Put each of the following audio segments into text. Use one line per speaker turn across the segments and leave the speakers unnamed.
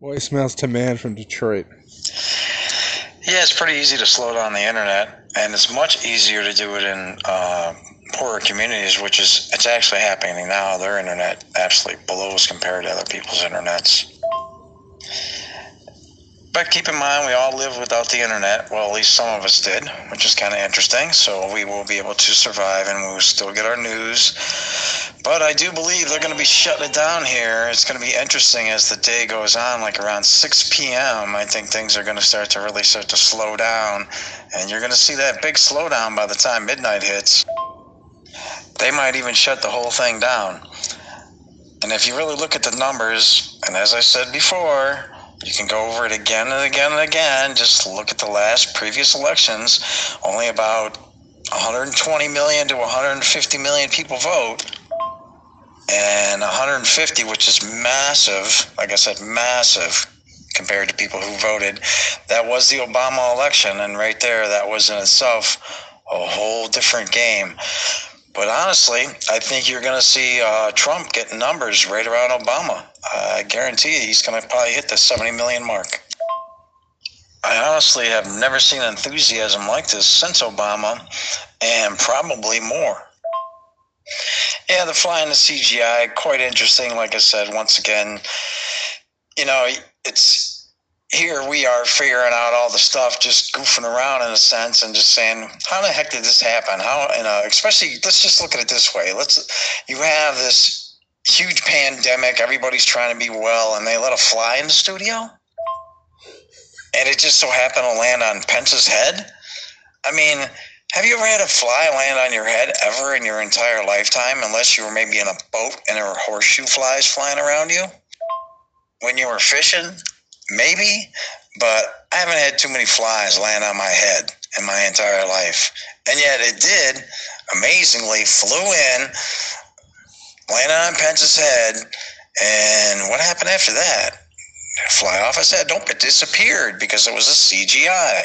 Voicemails to man from Detroit.
Yeah, it's pretty easy to slow down the internet, and it's much easier to do it in uh, poorer communities, which is it's actually happening now. Their internet absolutely blows compared to other people's internets. But keep in mind, we all live without the internet. Well, at least some of us did, which is kind of interesting. So we will be able to survive and we'll still get our news. But I do believe they're going to be shutting it down here. It's going to be interesting as the day goes on, like around 6 p.m. I think things are going to start to really start to slow down. And you're going to see that big slowdown by the time midnight hits. They might even shut the whole thing down. And if you really look at the numbers, and as I said before, you can go over it again and again and again. Just look at the last previous elections. Only about 120 million to 150 million people vote. And 150, which is massive, like I said, massive compared to people who voted. That was the Obama election. And right there, that was in itself a whole different game. But honestly, I think you're going to see uh, Trump getting numbers right around Obama. I guarantee you he's going to probably hit the 70 million mark. I honestly have never seen enthusiasm like this since Obama, and probably more. Yeah, the flying the CGI, quite interesting. Like I said, once again, you know, it's here we are figuring out all the stuff, just goofing around in a sense, and just saying, how the heck did this happen? How, you know, especially let's just look at it this way. Let's, you have this huge pandemic, everybody's trying to be well, and they let a fly in the studio, and it just so happened to land on Pence's head. I mean, have you ever had a fly land on your head ever in your entire lifetime, unless you were maybe in a boat and there were horseshoe flies flying around you when you were fishing? maybe, but I haven't had too many flies land on my head in my entire life. And yet it did, amazingly, flew in, landed on Pence's head. And what happened after that? Fly off his head. Nope, it disappeared because it was a CGI.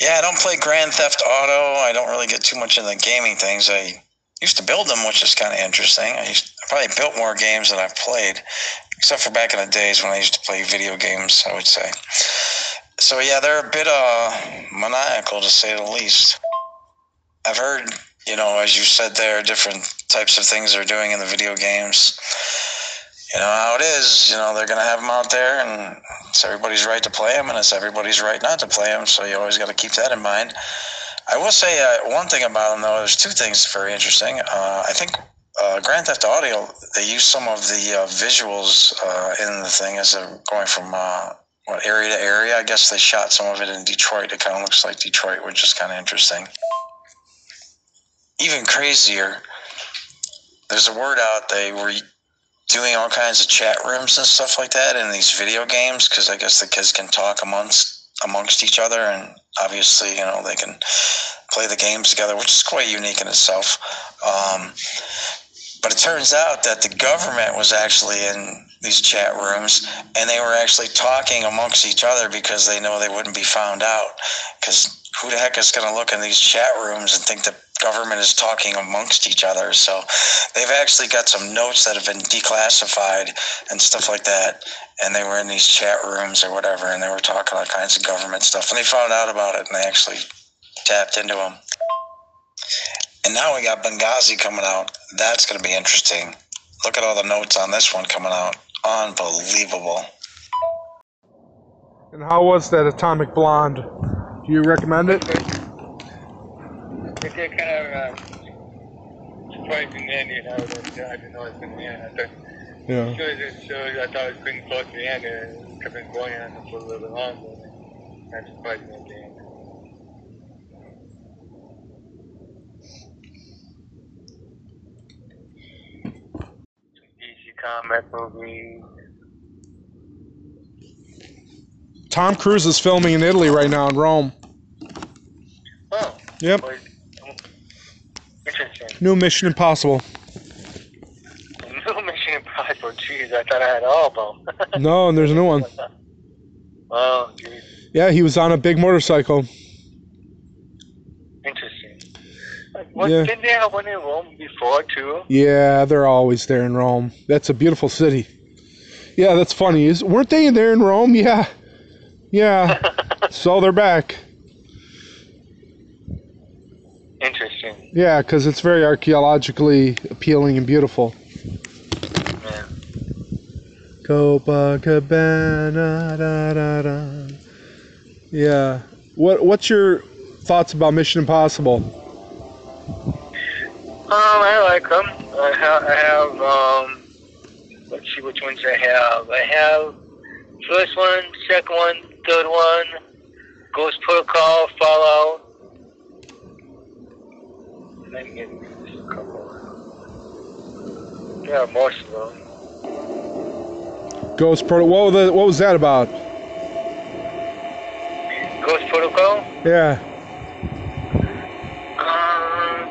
Yeah, I don't play Grand Theft Auto. I don't really get too much into gaming things. I used to build them, which is kind of interesting. I, used, I probably built more games than I've played except for back in the days when I used to play video games, I would say. So yeah, they're a bit uh, maniacal to say the least. I've heard, you know, as you said there, different types of things they're doing in the video games. You know how it is. You know they're going to have them out there, and it's everybody's right to play them, and it's everybody's right not to play them. So you always got to keep that in mind. I will say uh, one thing about them, though. There's two things very interesting. Uh, I think uh, Grand Theft Auto, they use some of the uh, visuals uh, in the thing as they're going from uh, what area to area. I guess they shot some of it in Detroit. It kind of looks like Detroit, which is kind of interesting. Even crazier, there's a word out they were doing all kinds of chat rooms and stuff like that in these video games because I guess the kids can talk amongst amongst each other and obviously you know they can play the games together, which is quite unique in itself. Um, but it turns out that the government was actually in these chat rooms and they were actually talking amongst each other because they know they wouldn't be found out. Because who the heck is going to look in these chat rooms and think the government is talking amongst each other? So they've actually got some notes that have been declassified and stuff like that. And they were in these chat rooms or whatever and they were talking all kinds of government stuff. And they found out about it and they actually tapped into them. And now we got Benghazi coming out. That's going to be interesting. Look at all the notes on this one coming out. Unbelievable.
And how was that Atomic Blonde? Do you recommend it?
It did kind of uh, surprising end, you know, that uh, I didn't know it was going to end. I thought,
Yeah.
sure, it shows, I thought it was pretty close to the end, and it kept on going on for a little bit longer. That surprised me at the end. Comic movie.
Tom Cruise is filming in Italy right now in Rome.
Oh.
Yep.
well, Interesting.
New Mission Impossible.
No Mission Impossible. Jeez, I thought I had all of them.
No, and there's a new one.
oh, jeez.
Yeah, he was on a big motorcycle.
Interesting. What,
Yeah.
Didn't they have one in Rome before, too?
Yeah, they're always there in Rome. That's a beautiful city. Yeah, that's funny. Is weren't they there in Rome? Yeah, yeah. so they're back.
Interesting.
Yeah, because it's very archaeologically appealing and beautiful.
Yeah.
Copacabana, da, da, da. Yeah. What What's your thoughts about Mission Impossible?
Um, I like them. I, ha- I have, um, let's see which ones I have. I have first one, second one, third one, Ghost Protocol, Fallout. And then get a couple. Yeah, most of them.
Ghost Pro. What was, the, what was that about?
Ghost Protocol?
Yeah.
Um,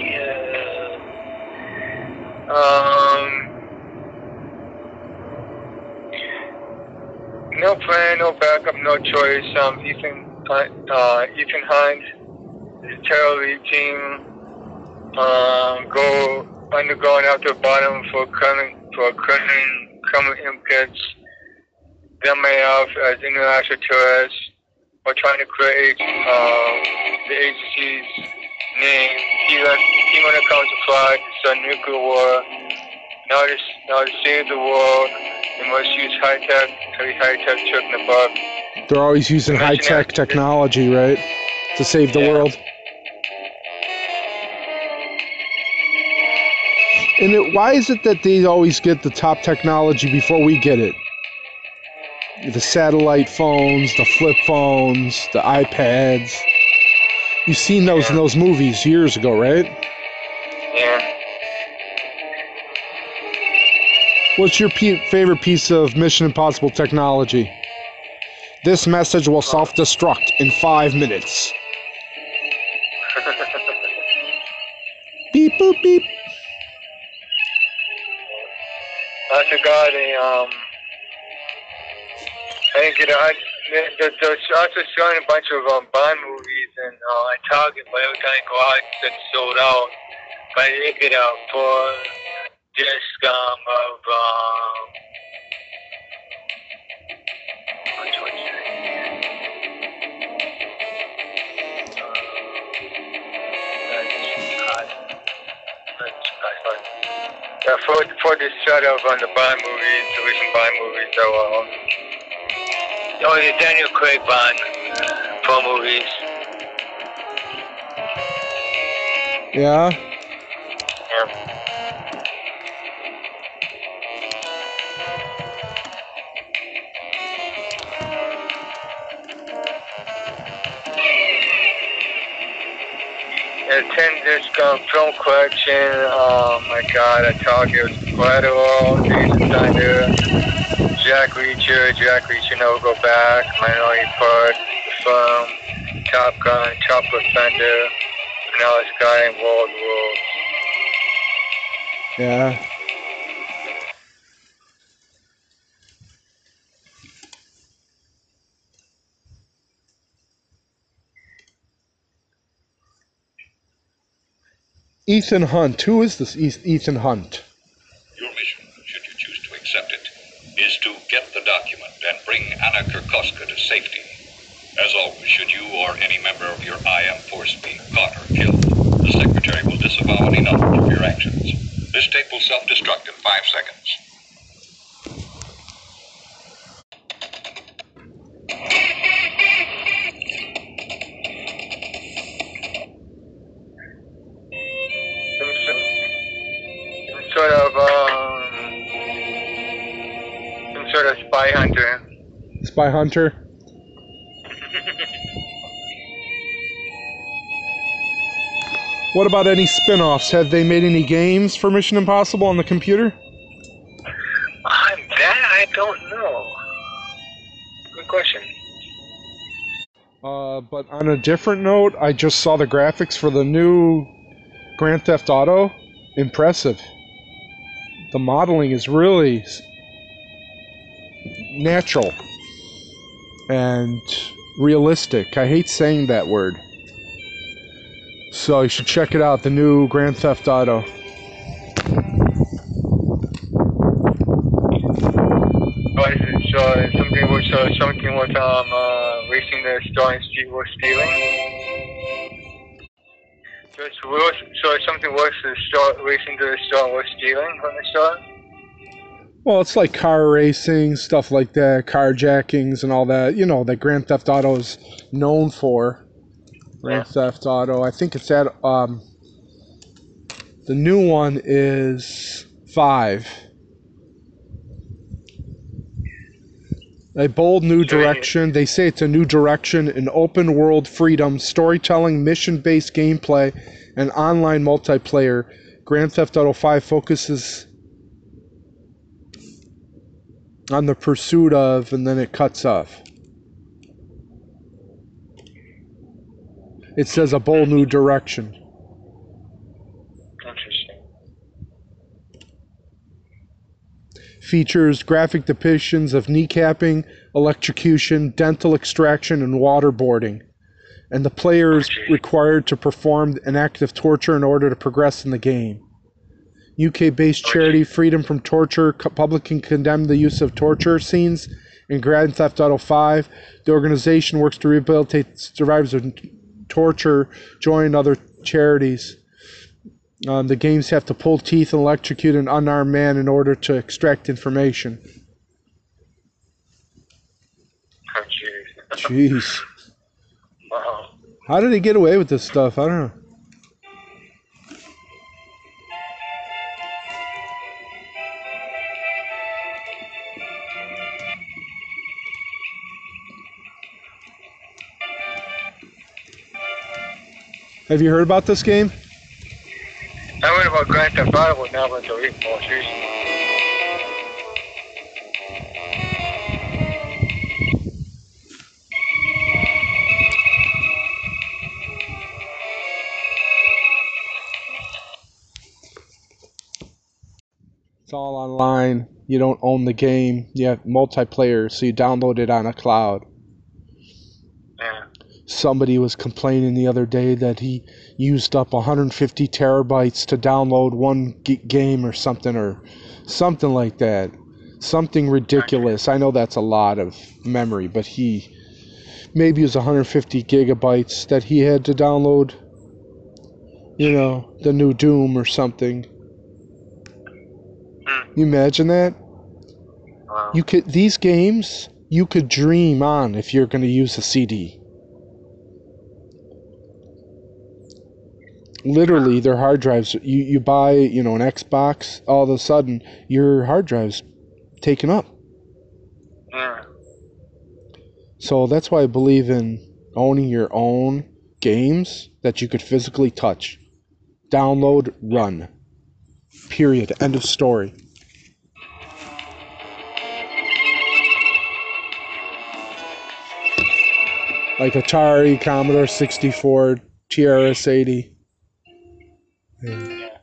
yeah. Um, no plan, no backup, no choice. Um, Ethan, uh, Ethan Hunt, the terror team, um, go undergoing out the bottom for coming for criminal criminal impacts. Them made off as international terrorists or trying to create um, the agency's name. Even when it comes to it's a nuclear war. Now to, now to save the world, they must use high tech, very high tech trick in the buck.
They're always using high tech technology, right, to save the
Yeah.
world. And it, why is it that they always get the top technology before we get it? The satellite phones, the flip phones, the iPads. You've seen those in those movies years ago, right?
Yeah.
What's your pe- favorite piece of Mission Impossible technology? This message will self destruct in five minutes. Beep, boop, beep.
I forgot a um. I didn't get. I they're, they're they're showing a bunch of um Bond movies and uh, at Target, but every time I go out, it's sold out. But I did get a full disc um of um. Yeah, for for this set of on the Bond movies, the recent Bond movies, so uh, oh, the Daniel Craig Bond four movies.
Yeah.
Yeah. Disc um, film collection. Oh my God! I talk it was Collateral, Jason Thunder, Jack Reacher, Jack Reacher, Never Go Back, Minority Report, Firm, Top Gun, Top Thunder, Vanilla Sky, and World Rules.
Yeah. Ethan Hunt. Who is this Ethan Hunt?
Your mission, should you choose to accept it, is to get the document and bring Anna Kurkoska to safety. As always, should you or any member of your IM force be caught or killed, the Secretary will disavow any knowledge of your actions. This tape will self-destruct in five seconds.
Spy Hunter.
What about any spin offs? Have they made any games for Mission Impossible on the computer?
Ah, that I don't know. Good question.
Uh, but on a different note, I just saw the graphics for the new Grand Theft Auto. Impressive. The modeling is really natural and realistic. I hate saying that word. So you should check it out, the new Grand Theft Auto.
So something was so some was um uh, racing the starting street was stealing. So, so something was is start racing to the store was stealing from the store.
Well, it's like car racing, stuff like that, carjackings and all that. You know, that Grand Theft Auto is known for. Grand Theft Auto. I think it's at um. The new one is five. A bold new direction. They say it's a new direction in open world freedom, storytelling, mission based gameplay, and online multiplayer. Grand Theft Auto 5 focuses on the pursuit of, and then it cuts off. It says a bold new direction.
Interesting.
Features graphic depictions of kneecapping, electrocution, dental extraction, and waterboarding. And the player is required to perform an act of torture in order to progress in the game. UK based charity Freedom from Torture publicly condemned the use of torture scenes in Grand Theft Auto 5. The organization works to rehabilitate survivors of torture, join other charities. Um, the games have to pull teeth and electrocute an unarmed man in order to extract information.
Oh jeez.
Jeez.
wow.
How did he get away with this stuff? I don't know. Have you heard about this game?
I read about Grand Theft Auto, but now about the re- most recent.
It's all online. You don't own the game. You have multiplayer, so you download it on a cloud. Somebody was complaining the other day that he used up 150 terabytes to download one g- game or something, or something like that. Something ridiculous. I know that's a lot of memory, but he maybe it was 150 gigabytes that he had to download. You know, the new Doom or something.
Hmm.
You imagine that? You could these games you could dream on if you're going to use a CD. Literally, their hard drives. You you buy you know an Xbox, all of a sudden your hard drive's taken up.
Yeah.
So that's why I believe in owning your own games that you could physically touch, download, run. Period. End of story. Like Atari, Commodore 64, TRS 80.
Yeah.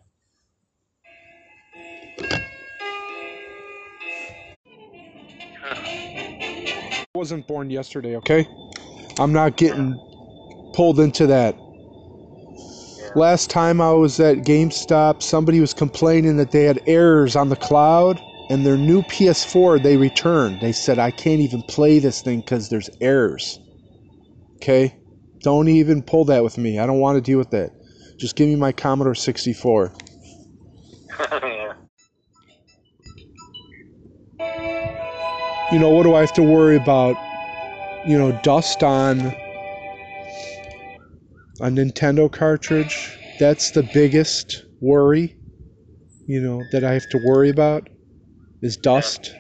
I wasn't born yesterday, okay? I'm not getting pulled into that. Last time I was at GameStop, somebody was complaining that they had errors on the cloud and their new PS4 they returned. They said, I can't even play this thing because there's errors. Okay? Don't even pull that with me. I don't want to deal with that. Just give me my Commodore 64. you know, what do I have to worry about? You know, dust on a Nintendo cartridge. That's the biggest worry, you know, that I have to worry about is dust.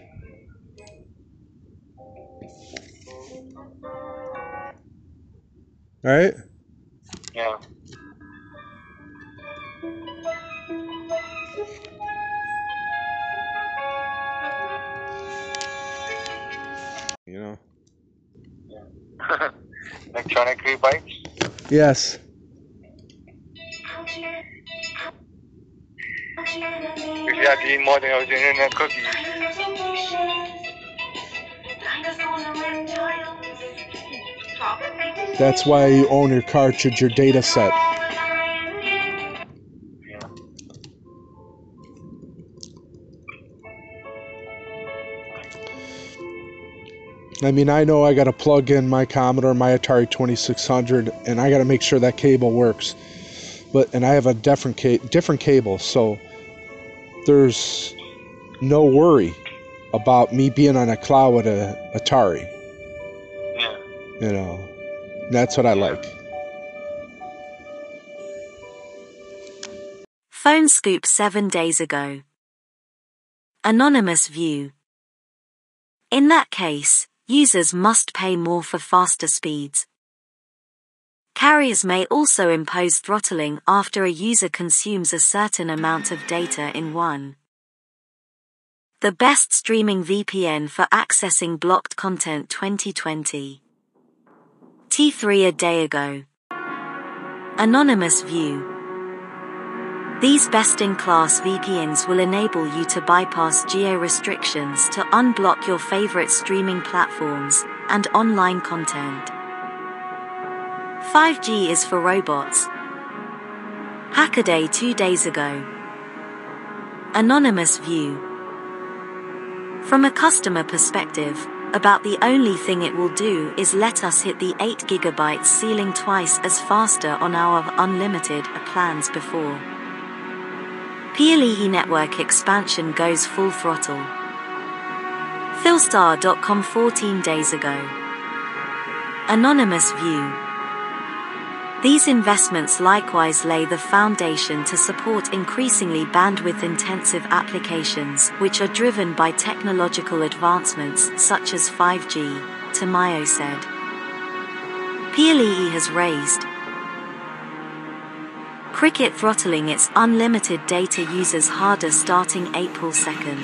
All right?
Yeah. Electronic rebites.
Yes.
Have to eat more than those internet cookies.
That's why you own your cartridge, your data set. I mean, I know I got to plug in my Commodore, my Atari 2600, and I got to make sure that cable works. But and I have a different ca- different cable, so there's no worry about me being on a cloud with a Atari.
Yeah.
You know, that's what I like.
Phone scoop seven days ago. Anonymous view. In that case, users must pay more for faster speeds. Carriers may also impose throttling after a user consumes a certain amount of data in one. The best streaming VPN for accessing blocked content 2020. T3 a day ago. Anonymous view. These best-in-class VPNs will enable you to bypass geo-restrictions to unblock your favorite streaming platforms and online content. 5G is for robots. Hackaday two days ago. Anonymous view. From a customer perspective, about the only thing it will do is let us hit the 8 GB ceiling twice as faster on our unlimited plans before. PLE network expansion goes full throttle. Philstar.com 14 days ago. Anonymous view. These investments likewise lay the foundation to support increasingly bandwidth intensive applications which are driven by technological advancements such as 5G, Tamayo said. PLE has raised Cricket throttling its unlimited data users harder starting April 2nd.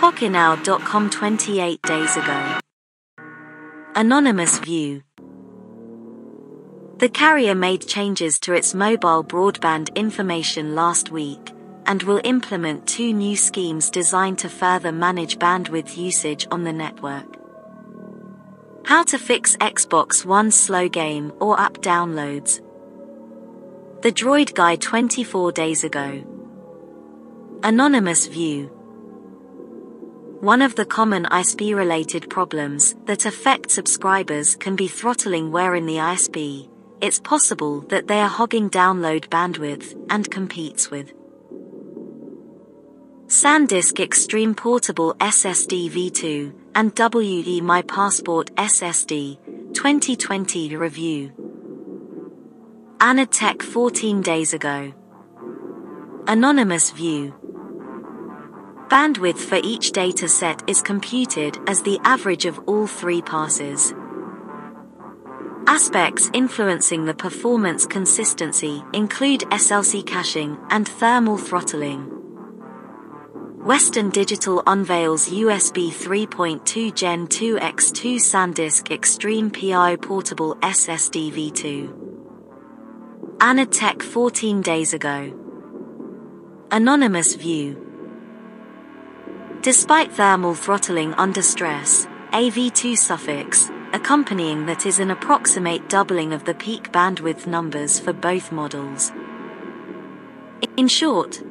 Pocketnow.com 28 days ago. Anonymous view. The carrier made changes to its mobile broadband information last week and will implement two new schemes designed to further manage bandwidth usage on the network. How to fix Xbox One slow game or app downloads. The Droid Guy 24 days ago. Anonymous view. One of the common ISP related problems that affect subscribers can be throttling where in the ISP, it's possible that they are hogging download bandwidth and competes with SanDisk Extreme Portable SSD V2 and WD My Passport SSD 2020 review. AnandTech 14 days ago. Anonymous view. Bandwidth for each data set is computed as the average of all three passes. Aspects influencing the performance consistency include SLC caching and thermal throttling. Western Digital unveils USB 3.2 Gen 2x2 SanDisk Extreme PI Portable SSD V2. AnandTech 14 days ago. Anonymous view. Despite thermal throttling under stress, AV2 suffix, accompanying that is an approximate doubling of the peak bandwidth numbers for both models. In short,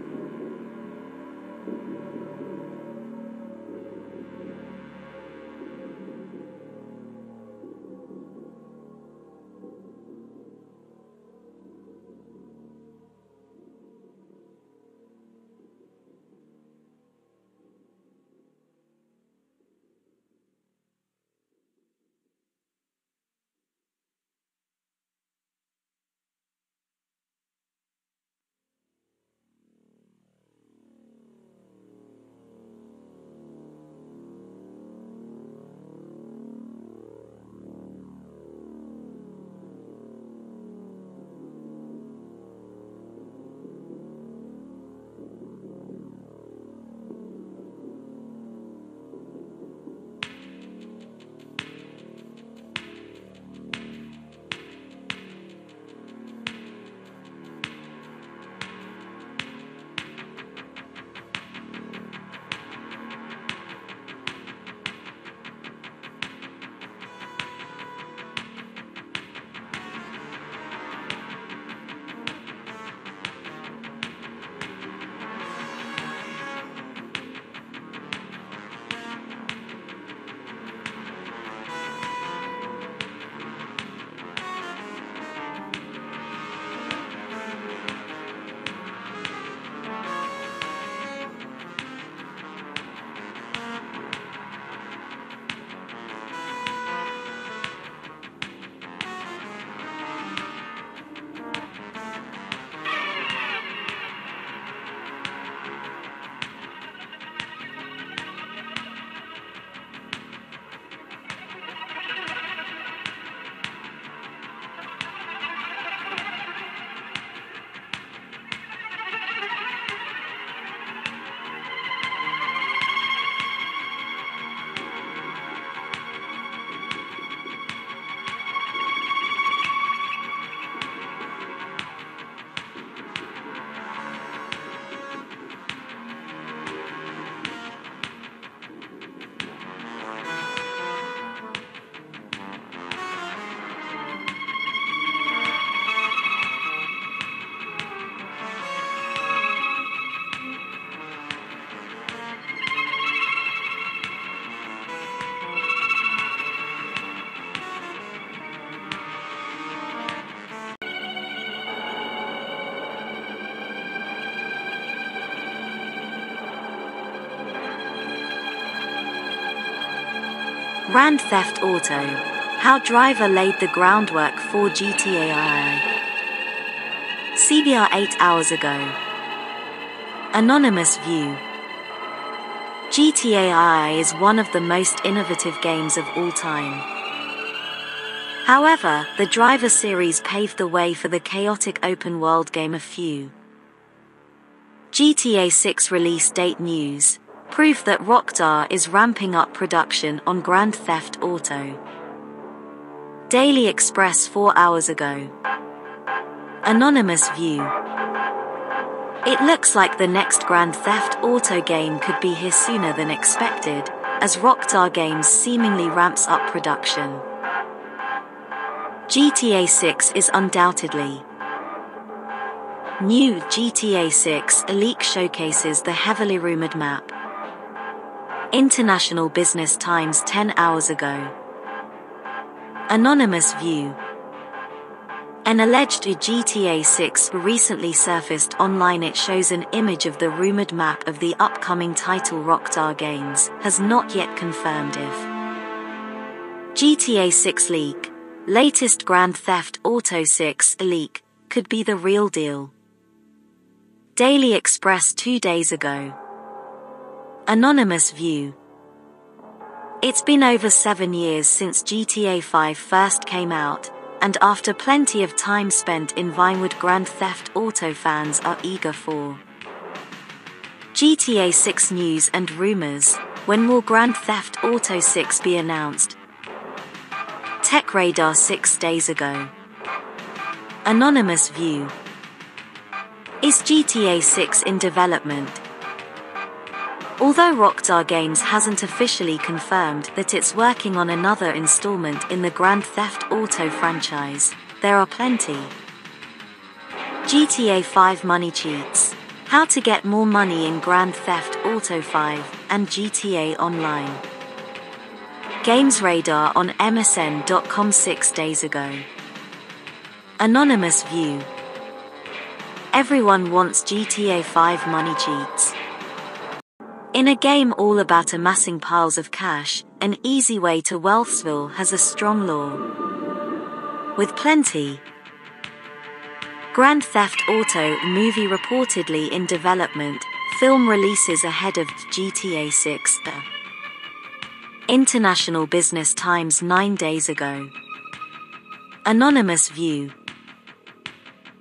Grand Theft Auto How Driver Laid the Groundwork for GTA II. CBR 8 hours ago. Anonymous View GTA II is one of the most innovative games of all time. However, the Driver series paved the way for the chaotic open world game of few. GTA 6 release date news proof that Rockstar is ramping up production on Grand Theft Auto. Daily Express 4 hours ago. Anonymous View. It looks like the next Grand Theft Auto game could be here sooner than expected, as Rockstar Games seemingly ramps up production. GTA 6 is undoubtedly New GTA 6 leak showcases the heavily rumored map. International Business Times 10 hours ago. Anonymous View. An alleged GTA 6 recently surfaced online. It shows an image of the rumored map of the upcoming title Rockstar Games, has not yet confirmed if GTA 6 leak, latest Grand Theft Auto 6 leak, could be the real deal. Daily Express two days ago. Anonymous View. It's been over seven years since GTA 5 first came out, and after plenty of time spent in Vinewood Grand Theft Auto fans are eager for GTA 6 news and rumors, when will Grand Theft Auto 6 be announced? Tech Radar 6 days ago. Anonymous View. Is GTA 6 in development? Although Rockstar Games hasn't officially confirmed that it's working on another installment in the Grand Theft Auto franchise, there are plenty. GTA 5 Money Cheats How to get more money in Grand Theft Auto 5 and GTA Online. Games Radar on MSN.com six days ago. Anonymous View Everyone wants GTA 5 money cheats. In a game all about amassing piles of cash, an easy way to Wealthsville has a strong law. With plenty. Grand Theft Auto movie reportedly in development, film releases ahead of GTA 6. International Business Times 9 days ago. Anonymous View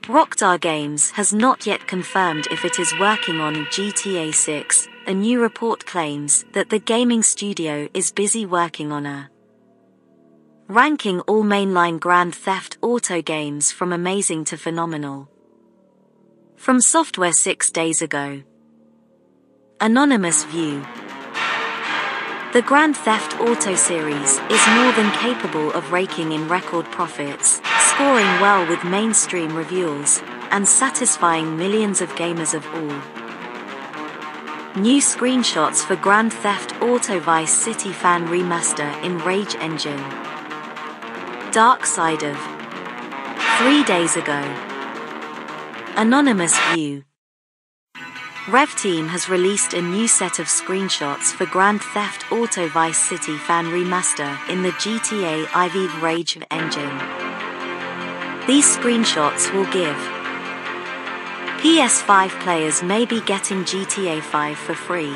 Rockstar Games has not yet confirmed if it is working on GTA 6. A new report claims that the gaming studio is busy working on a ranking all mainline Grand Theft Auto games from amazing to phenomenal. From Software 6 days ago. Anonymous View the Grand Theft Auto series is more than capable of raking in record profits, scoring well with mainstream reviewers, and satisfying millions of gamers of all. New screenshots for Grand Theft Auto Vice City Fan Remaster in Rage Engine. Dark Side of. Three days ago. Anonymous View. Rev Team has released a new set of screenshots for Grand Theft Auto Vice City Fan Remaster in the GTA IV Rage engine. These screenshots will give PS5 players may be getting GTA 5 for free.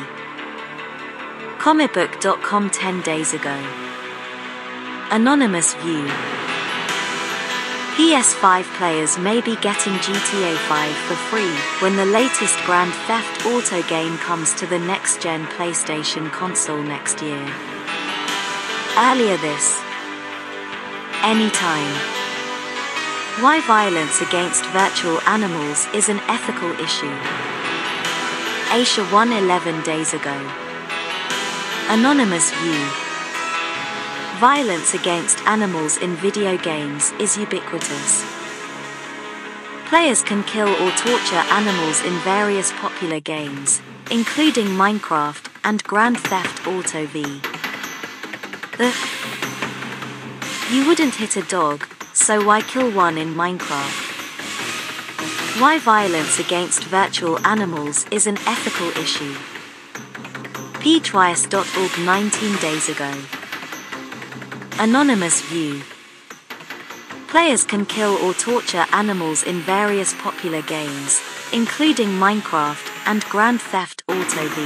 Comicbook.com 10 days ago. Anonymous View. PS5 players may be getting GTA 5 for free when the latest Grand Theft Auto game comes to the next gen PlayStation console next year. Earlier this. Anytime. Why violence against virtual animals is an ethical issue. Asia 111 days ago. Anonymous View. Violence against animals in video games is ubiquitous. Players can kill or torture animals in various popular games, including Minecraft and Grand Theft Auto V. The You wouldn't hit a dog, so why kill one in Minecraft? Why violence against virtual animals is an ethical issue. PTwice.org 19 days ago. Anonymous View. Players can kill or torture animals in various popular games, including Minecraft and Grand Theft Auto V.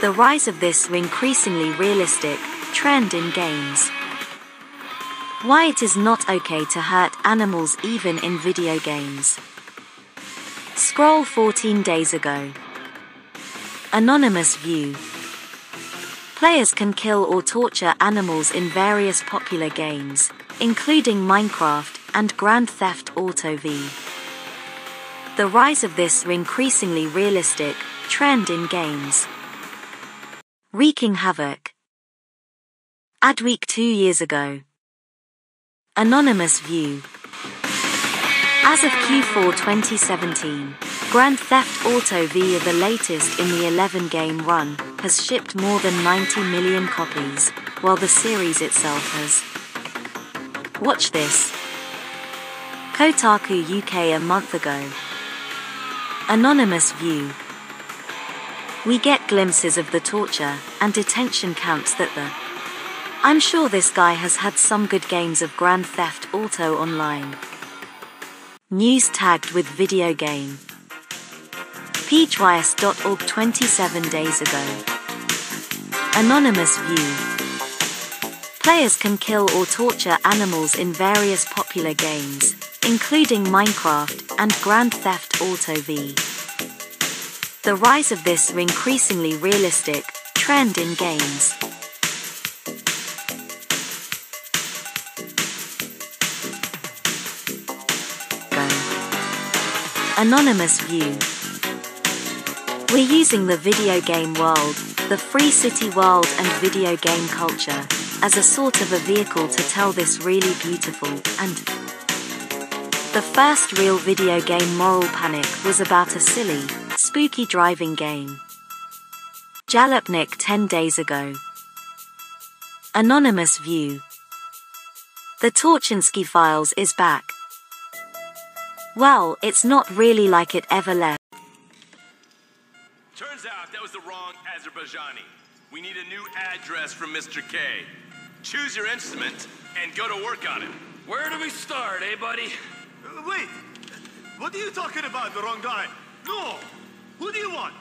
The rise of this increasingly realistic trend in games. Why it is not okay to hurt animals even in video games. Scroll 14 days ago. Anonymous View. Players can kill or torture animals in various popular games, including Minecraft and Grand Theft Auto V. The rise of this increasingly realistic trend in games. Wreaking havoc. Adweek two years ago. Anonymous View. As of Q4 2017, Grand Theft Auto V, the latest in the 11 game run, has shipped more than 90 million copies, while the series itself has. Watch this. Kotaku UK a month ago. Anonymous View. We get glimpses of the torture and detention camps that the. I'm sure this guy has had some good games of Grand Theft Auto Online. News tagged with video game. PeachWise.org 27 days ago. Anonymous View. Players can kill or torture animals in various popular games, including Minecraft and Grand Theft Auto V. The rise of this increasingly realistic trend in games. Anonymous View. We're using the video game world, the free city world and video game culture, as a sort of a vehicle to tell this really beautiful and the first real video game moral panic was about a silly, spooky driving game. Jalopnik 10 days ago. Anonymous View. The Torchinsky Files is back. Well, it's not really like it ever left.
Turns out that was the wrong Azerbaijani. We need a new address from Mr. K. Choose your instrument and go to work on it.
Where do we start, eh, buddy?
Uh, wait, what are you talking about, the wrong guy? No, who do you want?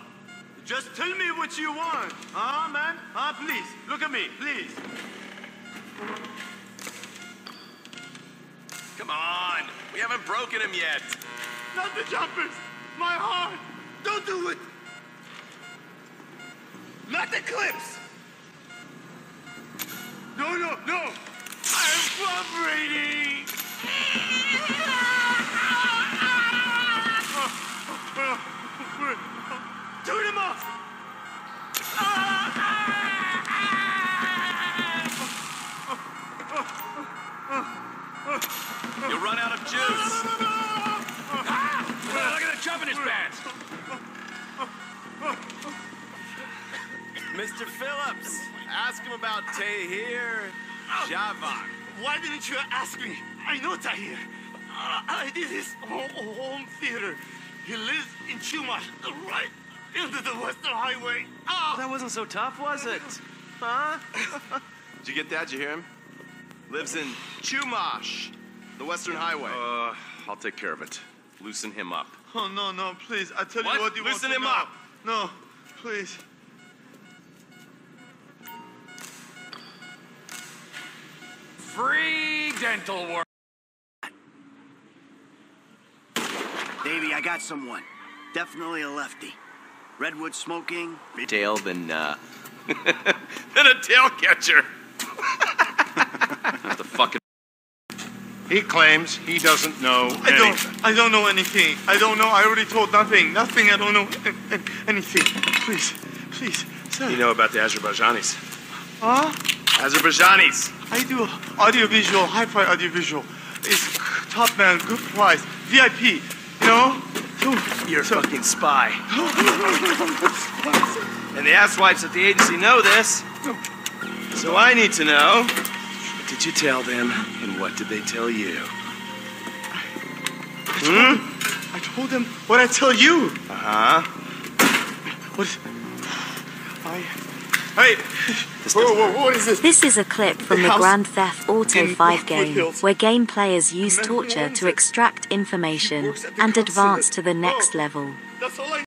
Just tell me what you want. Huh, man? Huh, please, look at me, please.
Come on, we haven't broken him yet.
Not the jumpers, my heart. Don't do it. Not the clips. No, no, no. I'm vibrating. Turn him off.
Tahir Javan.
Why didn't you ask me? I know Tahir. I did his home, home theater. He lives in Chumash, right into the Western Highway. Ah!
That wasn't so tough, was it? Huh? Did you get that? Did you hear him? Lives in Chumash, the Western Highway. Uh, I'll take care of it. Loosen him up.
Oh no, no, please! I tell
What?
you what you
Loosen
want
him
to know.
up.
No, please.
Free dental work.
Davey, I got someone. Definitely a lefty. Redwood smoking.
Tail than, uh... than a tail catcher. Not the fucking...
He claims he doesn't know
I
anything.
don't. I don't know anything. I don't know. I already told nothing. Nothing. I don't know an- an- anything. Please, please, sir.
You know about the Azerbaijanis.
Huh?
Azerbaijanis!
I do audiovisual, hi-fi audiovisual. It's top man, good price, VIP. You know.
You're a
so,
fucking spy. And the asswipes at the agency know this. So I need to know. What did you tell them, and what did they tell you? Hmm?
I told them what I tell you.
Uh-huh.
What? I
Hey! Whoa, whoa, what is this?
This is a clip from the
house
Grand Theft Auto
in
5 game,
Hills.
where game players use torture to extract information
works at the
and advance to the next
Oh.
level.
That's all I